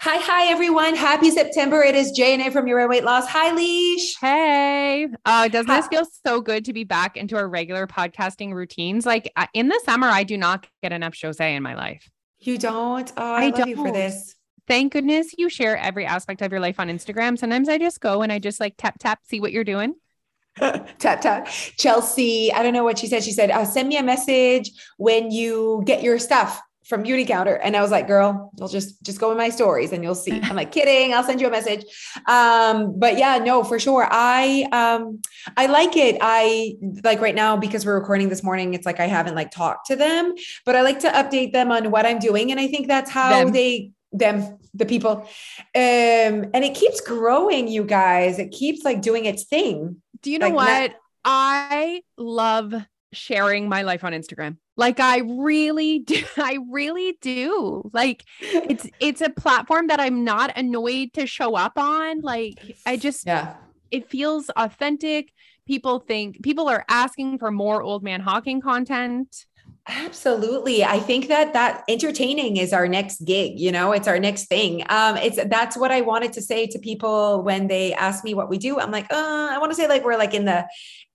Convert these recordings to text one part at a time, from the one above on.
Hi, hi, everyone. Happy September. It is Jay from Your Weight Loss. Hi, Leash. Hey. Uh, doesn't this feel so good to be back into our regular podcasting routines? Like uh, in the summer, I do not get enough Jose in my life. You don't? Oh, I, I love don't. you for this. Thank goodness you share every aspect of your life on Instagram. Sometimes I just go and I just like tap, tap, see what you're doing. tap tap chelsea i don't know what she said she said uh, send me a message when you get your stuff from Beautycounter. And I was like, girl, you'll just, just go in my stories and you'll see. I'm like, kidding. I'll send you a message. Um, but yeah, no, for sure. I, um, I like it. I like right now because we're recording this morning. It's like, I haven't like talked to them, but I like to update them on what I'm doing. And I think that's how them. they, them, the people. Um, and it keeps growing, you guys. It keeps like doing its thing. Do you know like, what? Not- I love sharing my life on Instagram. Like I really do. I really do. Like it's it's a platform that I'm not annoyed to show up on. Like I just yeah. It feels authentic. People think people are asking for more old man hawking content. Absolutely. I think that that entertaining is our next gig, you know, it's our next thing. Um it's that's what I wanted to say to people when they ask me what we do. I'm like, uh, I want to say like we're like in the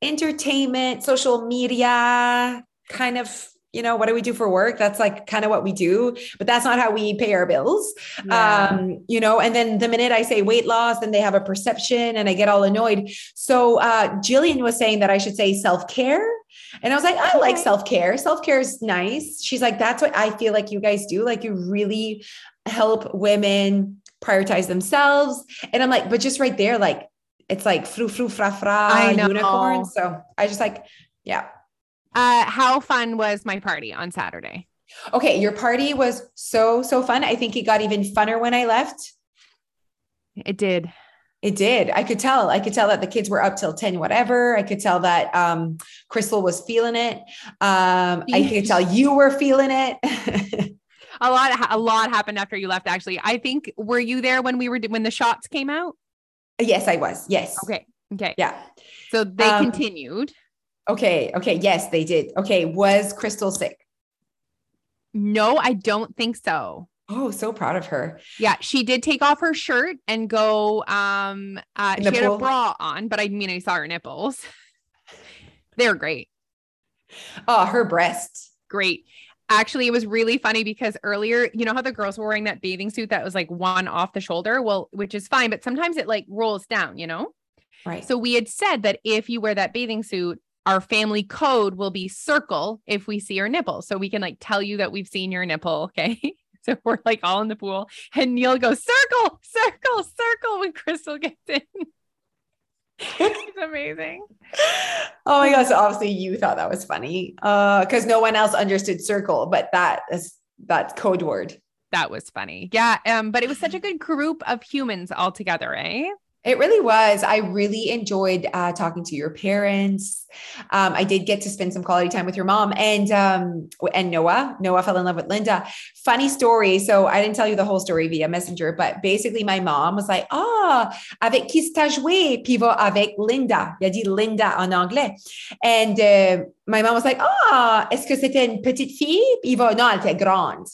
entertainment, social media kind of you know what do we do for work? That's like kind of what we do but that's not how we pay our bills. Yeah. um you know and then the minute i say weight loss then they have a perception and i get all annoyed. So uh jillian was saying that i should say self-care and i was like i like self-care. Self-care is nice. She's like that's what i feel like you guys do. Like you really help women prioritize themselves. And i'm like but just right there like it's like fru fru fra fra unicorn. so i just like yeah uh, how fun was my party on Saturday? Okay, your party was so so fun. I think it got even funner when I left. It did. It did. I could tell. I could tell that the kids were up till 10, whatever. I could tell that um, Crystal was feeling it. Um, I could tell you were feeling it. a lot, a lot happened after you left. Actually, I think were you there when we were when the shots came out? Yes, I was. Yes. Okay. Okay. Yeah. So they um, continued. Okay. Okay. Yes, they did. Okay. Was Crystal sick? No, I don't think so. Oh, so proud of her. Yeah, she did take off her shirt and go. Um, uh, she had a bra on, but I mean, I saw her nipples. They're great. Oh, her breasts. Great. Actually, it was really funny because earlier, you know how the girls were wearing that bathing suit that was like one off the shoulder? Well, which is fine, but sometimes it like rolls down, you know? Right. So we had said that if you wear that bathing suit, our family code will be circle if we see your nipple. So we can like tell you that we've seen your nipple. Okay. So we're like all in the pool and Neil goes circle, circle, circle when Crystal gets in. it's amazing. Oh my gosh. So obviously you thought that was funny. Uh, because no one else understood circle, but that is that code word. That was funny. Yeah. Um, but it was such a good group of humans all together, eh? It really was. I really enjoyed uh, talking to your parents. Um, I did get to spend some quality time with your mom and um, and Noah. Noah fell in love with Linda. Funny story. So I didn't tell you the whole story via messenger, but basically my mom was like, "Ah, avec qui t'as joué?" Puis avec Linda. Il a dit Linda en anglais. And uh, my mom was like, "Ah, est-ce que c'était une petite fille?" Puis non, elle était grande.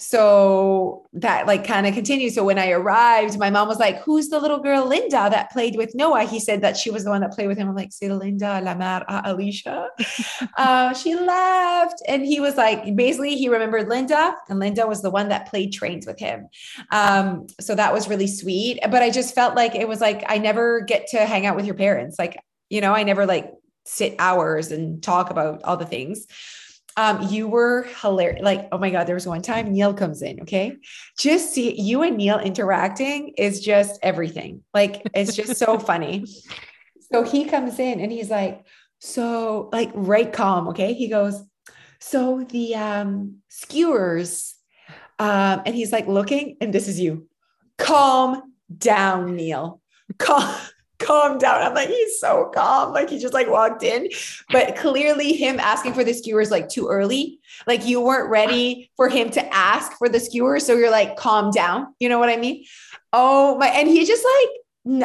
So that like kind of continues. So when I arrived, my mom was like, Who's the little girl Linda that played with Noah? He said that she was the one that played with him. I'm like, C'est Linda, la mère Alicia. uh, she laughed. And he was like, basically, he remembered Linda, and Linda was the one that played trains with him. Um, so that was really sweet. But I just felt like it was like, I never get to hang out with your parents. Like, you know, I never like sit hours and talk about all the things um, you were hilarious. Like, oh my God, there was one time Neil comes in. Okay. Just see you and Neil interacting is just everything. Like, it's just so funny. So he comes in and he's like, so like right calm. Okay. He goes, so the um skewers, um, and he's like looking, and this is you. Calm down, Neil. Calm calm down. I'm like, he's so calm. Like he just like walked in. But clearly him asking for the skewers like too early. Like you weren't ready for him to ask for the skewers. So you're like, calm down. You know what I mean? Oh my, and he just like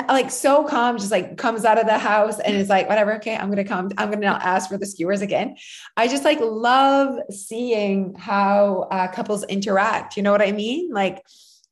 like so calm, just like comes out of the house and is like, whatever, okay, I'm gonna come, I'm gonna not ask for the skewers again. I just like love seeing how uh, couples interact. You know what I mean? Like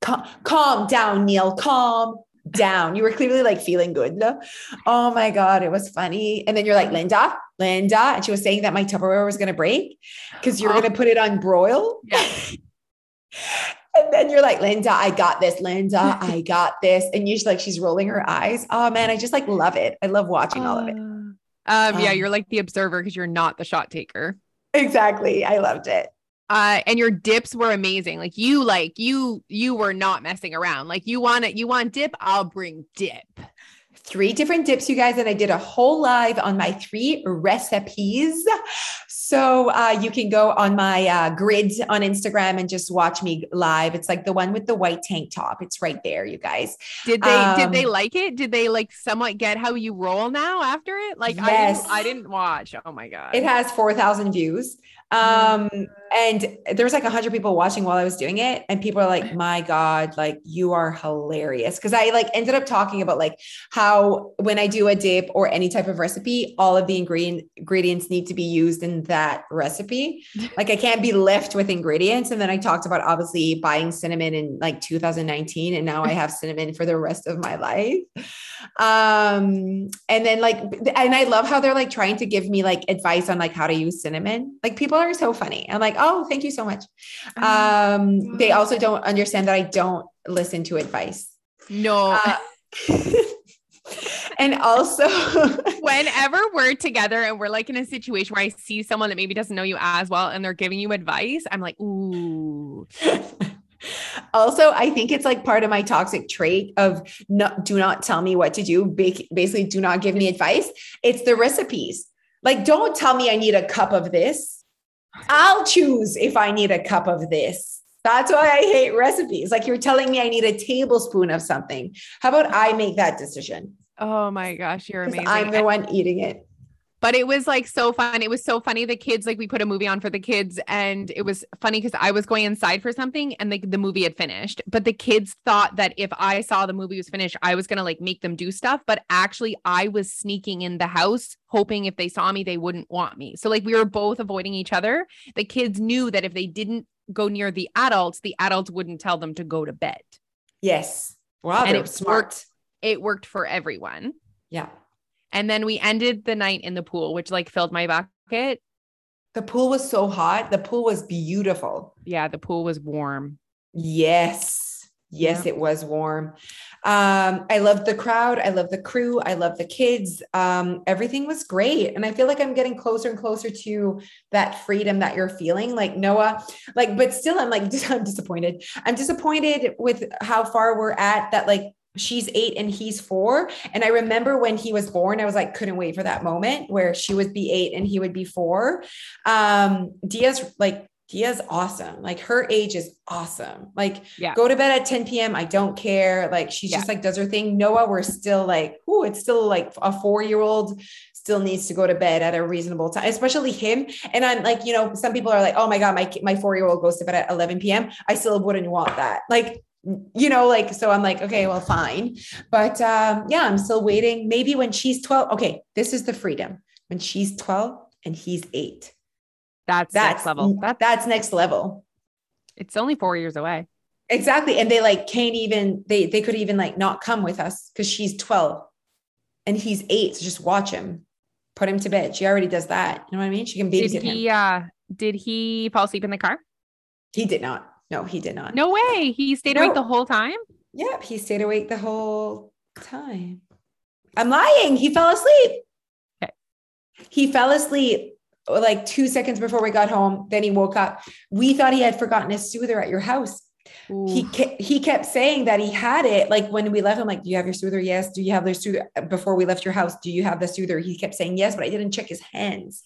calm down, Neil, calm down. You were clearly like feeling good. No? Oh my God, it was funny. And then you're like, Linda, Linda. And she was saying that my Tupperware was going to break because you're oh. going to put it on broil. Yeah. and then you're like, Linda, I got this. Linda, I got this. And usually like she's rolling her eyes. Oh man, I just like love it. I love watching uh, all of it. Um, um, yeah, you're like the observer because you're not the shot taker. Exactly. I loved it uh and your dips were amazing like you like you you were not messing around like you want it you want dip i'll bring dip three different dips, you guys, and I did a whole live on my three recipes. So uh, you can go on my uh, grid on Instagram and just watch me live. It's like the one with the white tank top. It's right there, you guys. Did they um, did they um, like it? Did they like somewhat get how you roll now after it? Like yes. I didn't, I didn't watch. Oh my god, it has four thousand views. Um, and there was like a hundred people watching while I was doing it. And people are like, my God, like you are hilarious. Cause I like ended up talking about like how when I do a dip or any type of recipe, all of the ingredient ingredients need to be used in that recipe. like I can't be left with ingredients. And then I talked about obviously buying cinnamon in like 2019. And now I have cinnamon for the rest of my life. Um, and then like, and I love how they're like trying to give me like advice on like how to use cinnamon. Like people are so funny. I'm like, oh, thank you so much. Um, they also don't understand that I don't listen to advice. No. Uh, and also whenever we're together and we're like in a situation where I see someone that maybe doesn't know you as well and they're giving you advice, I'm like, ooh. also, I think it's like part of my toxic trait of not, do not tell me what to do. Basically, do not give me advice. It's the recipes. Like, don't tell me I need a cup of this. I'll choose if I need a cup of this. That's why I hate recipes. Like you're telling me I need a tablespoon of something. How about I make that decision? Oh my gosh, you're amazing. I'm the one eating it but it was like so fun. It was so funny. The kids, like we put a movie on for the kids and it was funny because I was going inside for something and like the movie had finished. But the kids thought that if I saw the movie was finished, I was gonna like make them do stuff. But actually I was sneaking in the house, hoping if they saw me, they wouldn't want me. So like we were both avoiding each other. The kids knew that if they didn't go near the adults, the adults wouldn't tell them to go to bed. Yes. Wow, and it smart. Worked, it worked for everyone. Yeah. And then we ended the night in the pool, which like filled my bucket. The pool was so hot. The pool was beautiful. Yeah, the pool was warm. Yes. Yes, yeah. it was warm. Um, I loved the crowd. I love the crew. I love the kids. Um, everything was great. And I feel like I'm getting closer and closer to that freedom that you're feeling. Like Noah, like, but still I'm like, I'm disappointed. I'm disappointed with how far we're at that, like, she's eight and he's four. And I remember when he was born, I was like, couldn't wait for that moment where she would be eight and he would be four. Um, Dia's like, Dia's awesome. Like her age is awesome. Like yeah. go to bed at 10 p.m. I don't care. Like she yeah. just like does her thing. Noah, we're still like, oh, it's still like a four-year-old still needs to go to bed at a reasonable time, especially him. And I'm like, you know, some people are like, oh my God, my, my four-year-old goes to bed at 11 p.m. I still wouldn't want that. Like you know like so i'm like okay well fine. But um yeah i'm still waiting. Maybe when she's 12 okay this is the freedom. When she's 12 and he's 8 that's that's next level that's, that's next level. It's only 4 years away. Exactly. And they like can't even they they could even like not come with us cuz she's 12 and he's 8 so just watch him. Put him to bed. She already does that. You know what i mean? She can babysit did he him. uh did he fall asleep in the car? He did not no, he did not. No way. He stayed no. awake the whole time? Yep, he stayed awake the whole time. I'm lying. He fell asleep. Okay. He fell asleep like two seconds before we got home. Then he woke up. We thought he had forgotten his soother at your house. Ooh. He ke- he kept saying that he had it. Like when we left him, like, do you have your soother? Yes. Do you have the soother before we left your house? Do you have the soother? He kept saying yes, but I didn't check his hands.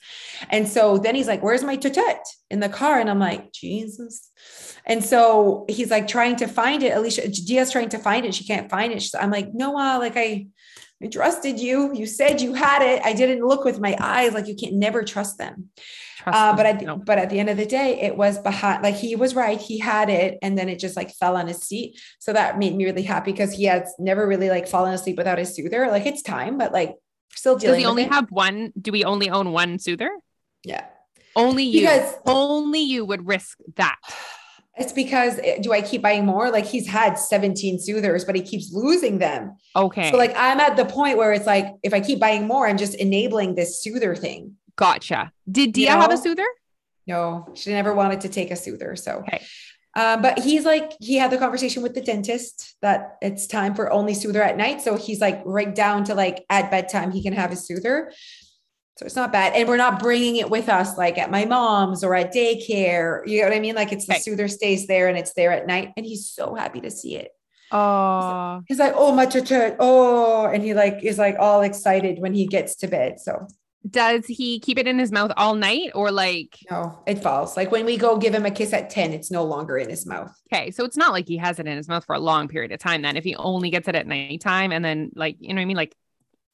And so then he's like, "Where's my tutut in the car?" And I'm like, Jesus. And so he's like trying to find it. Alicia Dia's trying to find it. She can't find it. I'm like, Noah, like I, I trusted you. You said you had it. I didn't look with my eyes. Like you can't never trust them. Uh, but at no. but at the end of the day, it was behind. Like he was right. He had it, and then it just like fell on his seat. So that made me really happy because he has never really like fallen asleep without his soother. Like it's time, but like still dealing. Does he only it. have one? Do we only own one soother? Yeah. Only you. Because only you would risk that It's because eh, do I keep buying more? Like he's had 17 soothers, but he keeps losing them. Okay. So like I'm at the point where it's like if I keep buying more, I'm just enabling this soother thing. Gotcha. Did Dia You know? have a soother? No, she never wanted to take a soother. So Okay. um, but he's like, he had the conversation with the dentist that it's time for only soother at night. So he's like right down to like at bedtime, he can have his soother. So it's not bad. And we're not bringing it with us like at my mom's or at daycare. You know what I mean? Like it's the Okay. soother stays there and it's there at night. And he's so happy to see it. Oh, He's like, oh, my turn. Oh, and he like is like all excited when he gets to bed. So does he keep it in his mouth all night or like, no, it falls. Like when we go give him a kiss at 10, it's no longer in his mouth. okay. So it's not like he has it in his mouth for a long period of time then if he only gets it at nighttime and then like, you know what I mean? Like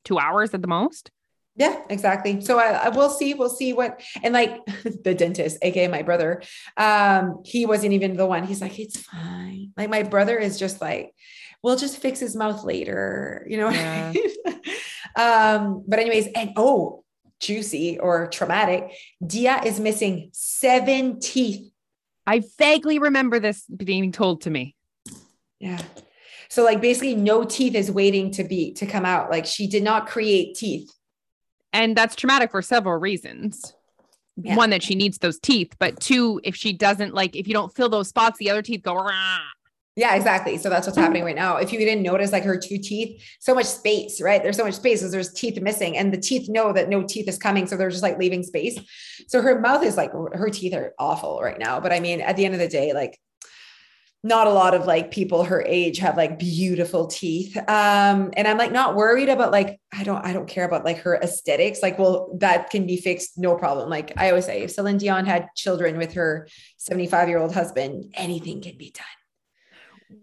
two hours at the most. Yeah, exactly. So I, I will see, we'll see what, and like the dentist, aka my brother, um, he wasn't even the one. He's like, it's fine. Like my brother is just like, we'll just fix his mouth later, you know. I mean? um, but anyways, and oh, juicy or traumatic, Dia is missing seven teeth. I vaguely remember this being told to me. Yeah. So like basically no teeth is waiting to be to come out. Like she did not create teeth. And that's traumatic for several reasons. Yeah. One, that she needs those teeth, but two, if she doesn't like, if you don't fill those spots, the other teeth go, "Rah." Yeah, exactly. So that's what's happening right now. If you didn't notice, like her two teeth, so much space, right? There's so much space because there's teeth missing, and the teeth know that no teeth is coming, so they're just like leaving space. So her mouth is like her teeth are awful right now. But I mean, at the end of the day, like not a lot of like people her age have like beautiful teeth. Um, and I'm like not worried about like I don't I don't care about like her aesthetics. Like, well, that can be fixed, no problem. Like I always say, if Celine Dion had children with her 75 year old husband, anything can be done.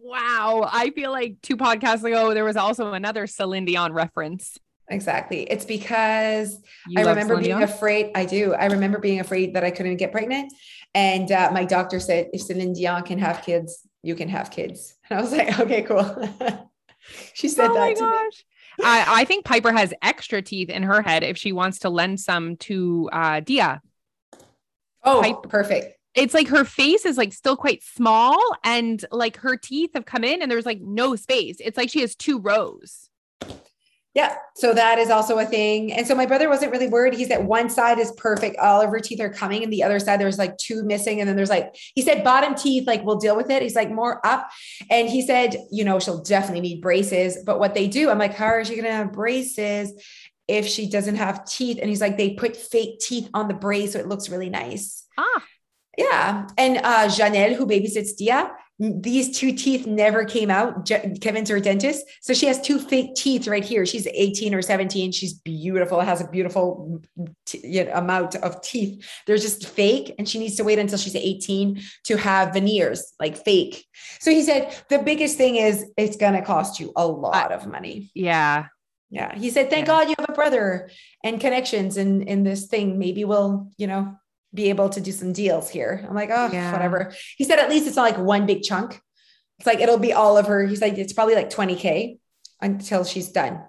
Wow. I feel like two podcasts ago, there was also another Celine Dion reference. Exactly. It's because You I remember Celine being Dion? afraid. I do. I remember being afraid that I couldn't get pregnant. And uh, my doctor said, if Celine Dion can have kids, you can have kids. And I was like, okay, cool. she said oh my that to me. gosh. I, I think Piper has extra teeth in her head if she wants to lend some to uh, Dia. Oh, perfect. It's like her face is like still quite small and like her teeth have come in and there's like no space. It's like she has two rows. Yeah. So that is also a thing. And so my brother wasn't really worried. He said one side is perfect. All of her teeth are coming. And the other side, there's like two missing. And then there's like, he said, bottom teeth, like we'll deal with it. He's like more up. And he said, you know, she'll definitely need braces. But what they do, I'm like, how is she going to have braces if she doesn't have teeth? And he's like, they put fake teeth on the brace. So it looks really nice. Ah, Yeah. And uh Janelle, who babysits Dia, these two teeth never came out. Je- Kevin's her dentist. So she has two fake teeth right here. She's 18 or 17. She's beautiful, has a beautiful t- you know, amount of teeth. They're just fake. And she needs to wait until she's 18 to have veneers, like fake. So he said, the biggest thing is it's going to cost you a lot of money. yeah. Yeah. He said, thank Yeah. God you have a brother and connections in, in this thing. Maybe we'll, you know, be able to do some deals here. I'm like, oh, Yeah. whatever. He said, at least it's not like one big chunk. It's like, it'll be all of her. He's like, it's probably like 20K until she's done.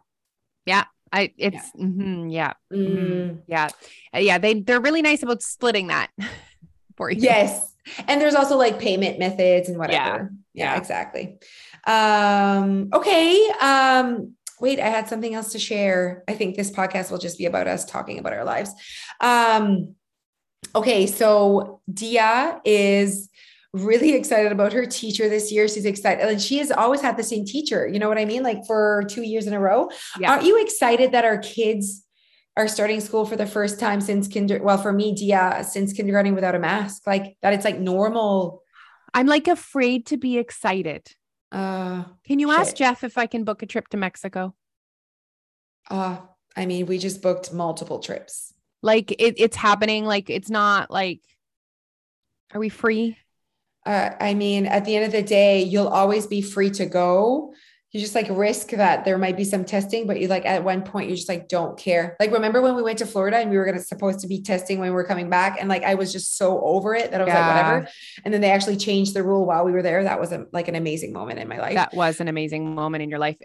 Yeah. I it's mhm, yeah. Mm. Yeah. Uh, Yeah, they they're really nice about splitting that for you. Yes. And there's also like payment methods and whatever. Yeah. Yeah, Yeah. exactly. Um, okay. Um, wait, I had something else to share. I think this podcast will just be about us talking about our lives. Um, okay, so Dia is really excited about her teacher this year. She's excited, and she has always had the same teacher. You know what I mean? Like for two years in a row. Yeah. Aren't you excited that our kids are starting school for the first time since kinder? Well, for me, Dia, since kindergarten without a mask, like that. It's like normal. I'm like afraid to be excited. Uh, Can you ask Jeff if I can book a trip to Mexico? uh, I mean, we just booked multiple trips. Like it, it's happening. Like it's not like, are we free? Uh, I mean, at the end of the day, you'll always be free to go. You just like risk that there might be some testing, but you like at one point you just like don't care. Like remember when we went to Florida and we were gonna supposed to be testing when we were coming back, and like I was just so over it that I was Yeah. like whatever. And then they actually changed the rule while we were there. That was a, like an amazing moment in my life. That was an amazing moment in your life.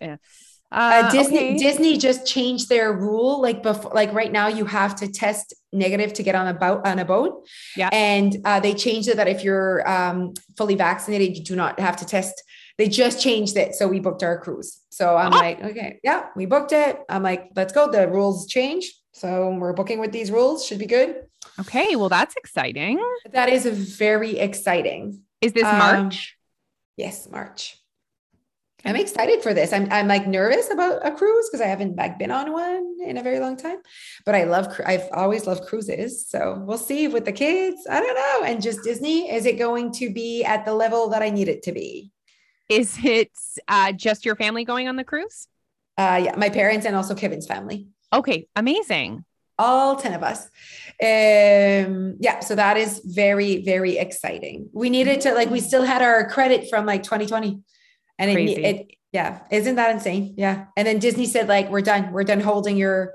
Uh, Uh, Disney okay. Disney just changed their rule. Like before, like right now, you have to test negative to get on a boat on a boat. Yeah. and uh, they changed it that if you're um, fully vaccinated, you do not have to test. They just changed it, so we booked our cruise. So I'm Oh. like, okay, yeah, we booked it. I'm like, let's go. The rules change, so we're booking with these rules. Should be good. Okay. Well, that's exciting. That is very exciting. Is this Um, March? Yes, March. I'm excited for this. I'm I'm like nervous about a cruise because I haven't like been on one in a very long time. But I love I've always loved cruises. So we'll see with the kids. I don't know. And just Disney, is it going to be at the level that I need it to be? Is it uh, just your family going on the cruise? Uh yeah, my parents and also Kevin's family. Okay. Amazing. All 10 of us. Um yeah, so that is very very exciting. We needed to like we still had our credit from like 2020. And it, it yeah, isn't that insane? Yeah. And then Disney said like we're done. We're done holding your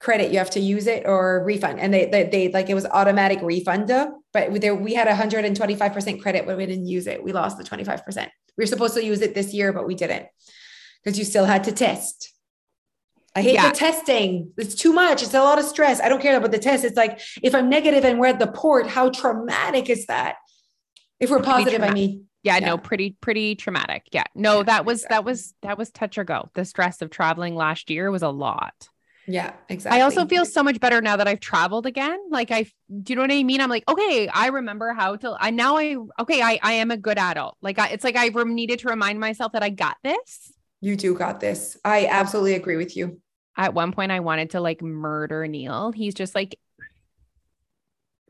credit. You have to use it or refund. And they they, they like it was automatic refund though, but there we had 125% credit when we didn't use it. We lost the 25%. We were supposed to use it this year, but we didn't. Because you still had to test. I hate Yeah. the testing. It's too much. It's a lot of stress. I don't care about the test. It's like if I'm negative and we're at the port, how traumatic is that? If we're positive, I mean. Yeah, Yeah. no, pretty, pretty traumatic. Yeah. No, Yeah, that was, that was, that was touch or go. The stress of traveling last year was a lot. Yeah, exactly. I also feel so much better now that I've traveled again. Like I, do you know what I mean? I'm like, okay, I remember how to, I now I, okay, I, I am a good adult. Like I, it's like I needed to remind myself that I got this. you do got this. I absolutely agree with you. At one point I wanted to like murder Neil. He's just like,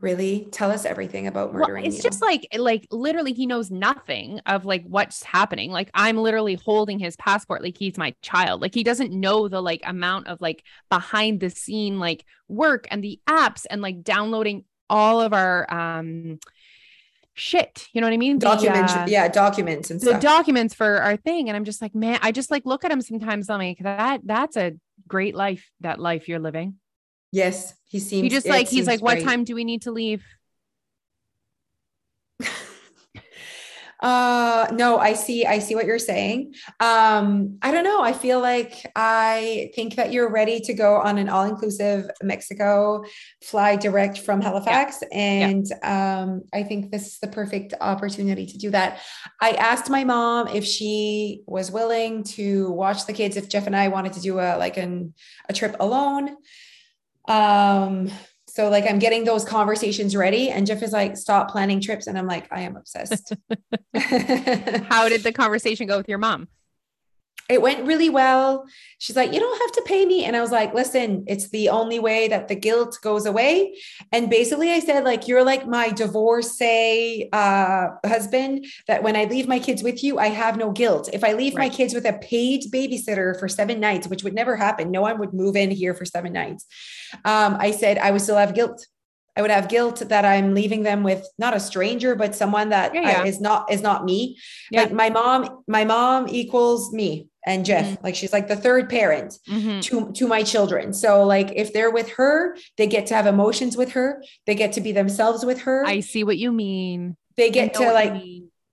Really? Tell us everything about well, murdering. it's Neil. just like, like literally he knows nothing of like what's happening. Like I'm literally holding his passport like he's my child. Like he doesn't know the like amount of like behind the scene like work and the apps and like downloading all of our um shit. You know what I mean? Documents. uh, yeah, documents and the stuff. documents for our thing. And I'm just like, man, I just like look at him sometimes. I'm like, that that's a great life, that life you're living. Yes, he seems. He just like he's like, what time do we need to leave? Uh no, I see I see what you're saying. Um I don't know. I feel like I think that you're ready to go on an all-inclusive Mexico fly direct from Halifax and um I think this is the perfect opportunity to do that. I asked my mom if she was willing to watch the kids if Jeff and I wanted to do a like an a trip alone. Um so like I'm getting those conversations ready and Jeff is like stop planning trips and I'm like I am obsessed. How did the conversation go with your mom? It went really well. She's like, you don't have to pay me. And I was like, listen, it's the only way that the guilt goes away. And basically I said, like, you're like my divorcee uh, husband that when I leave my kids with you, I have no guilt. If I leave my kids with a paid babysitter for seven nights, which would never happen, no one would move in here for seven nights. Um, I said, I would still have guilt. I would have guilt that I'm leaving them with not a stranger, but someone that Yeah, I- yeah. is not is not me. Yeah. Like my mom, my mom equals me and Jeff. Mm-hmm. Like she's like the third parent Mhm. to to my children. So like if they're with her, they get to have emotions with her. They get to be themselves with her. I see what you mean. they get to what you like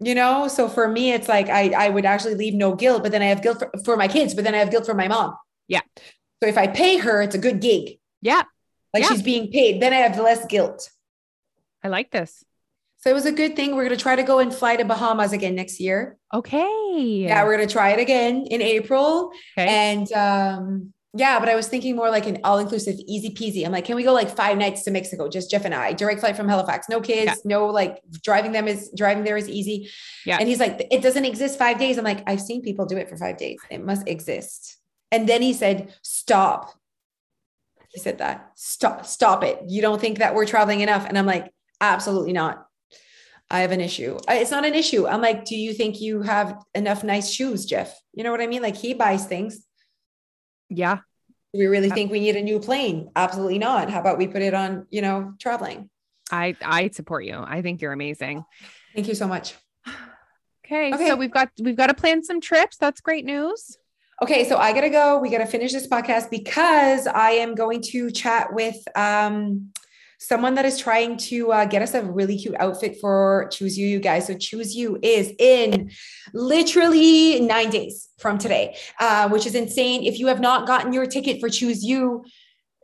you know. So for me, it's like I I would actually leave no guilt, but then I have guilt for, for my kids, but then I have guilt for my mom. Yeah. So if I pay her, it's a good gig. Yeah, Like Yeah. she's being paid. Then I have less guilt. I like this. So it was a good thing. We're gonna try to go and fly to Bahamas again next year. Okay. Yeah, we're gonna try it again in April. okay. And um, yeah, but I was thinking more like an all-inclusive, easy peasy. I'm like, can we go like five nights to Mexico? Just Jeff and I, direct flight from Halifax, no kids, Yeah. no like driving them is driving there is easy. Yeah. And he's like, it doesn't exist five days. I'm like, I've seen people do it for five days. It must exist. And then he said, stop. He said that stop, stop it. You don't think that we're traveling enough? And I'm like, absolutely not. I have an issue. Uh, It's not an issue. I'm like, do you think you have enough nice shoes, Jeff? You know what I mean? Like he buys things. yeah. Do we really Yep. think we need a new plane? Absolutely not. How about we put it on, you know, traveling? I I support you. I think you're amazing. Thank you so much. Okay, Okay. so we've got we've got to plan some trips. That's great news. Okay, so I gotta go. We gotta finish this podcast because I am going to chat with um someone that is trying to uh, get us a really cute outfit for Choose You, you guys. So Choose You is in literally nine days from today, uh, which is insane. If you have not gotten your ticket for Choose You,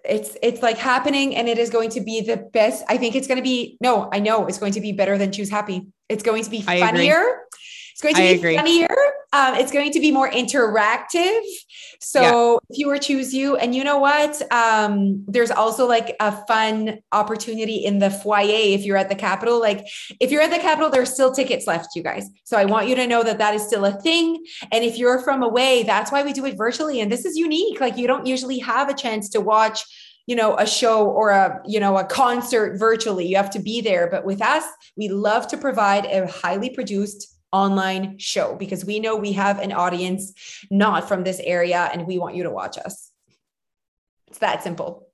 it's it's like happening and it is going to be the best i think it's going to be no i know it's going to be better than choose happy it's going to be funnier it's going to I be agree. funnier. Um, it's going to be more interactive. So yeah. if you were choose you, and you know what? Um, there's also like a fun opportunity in the foyer if you're at the Capitol. Like if you're at the Capitol, there's still tickets left, you guys. So I want you to know that that is still a thing. And if you're from away, that's why we do it virtually. And this is unique. Like you don't usually have a chance to watch you know a show or a you know a concert virtually you have to be there but with us we love to provide a highly produced online show because we know we have an audience not from this area and we want you to watch us. It's that simple.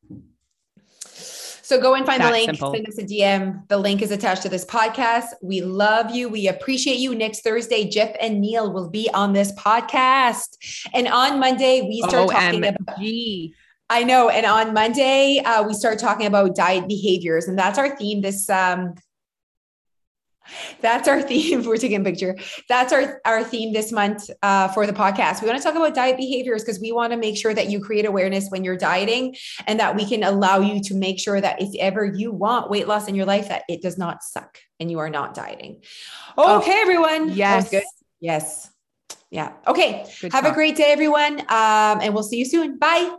So go and find that the link, simple. send us a DM. The link is attached to this podcast. We love you. We appreciate you. Next Thursday, Jeff and Neil will be on this podcast. And on Monday, we start O-M-G. talking about. I know. And on Monday, uh, we start talking about diet behaviors. And that's our theme this um, that's our theme. We're taking a picture. That's our, our theme this month uh, for the podcast. We want to talk about diet behaviors because we want to make sure that you create awareness when you're dieting and that we can allow you to make sure that if ever you want weight loss in your life, that it does not suck and you are not dieting. Oh, okay, oh, everyone. Yes. Good. Yes. Yeah. Okay. Good Have talk. a great day, everyone. Um, and we'll see you soon. Bye.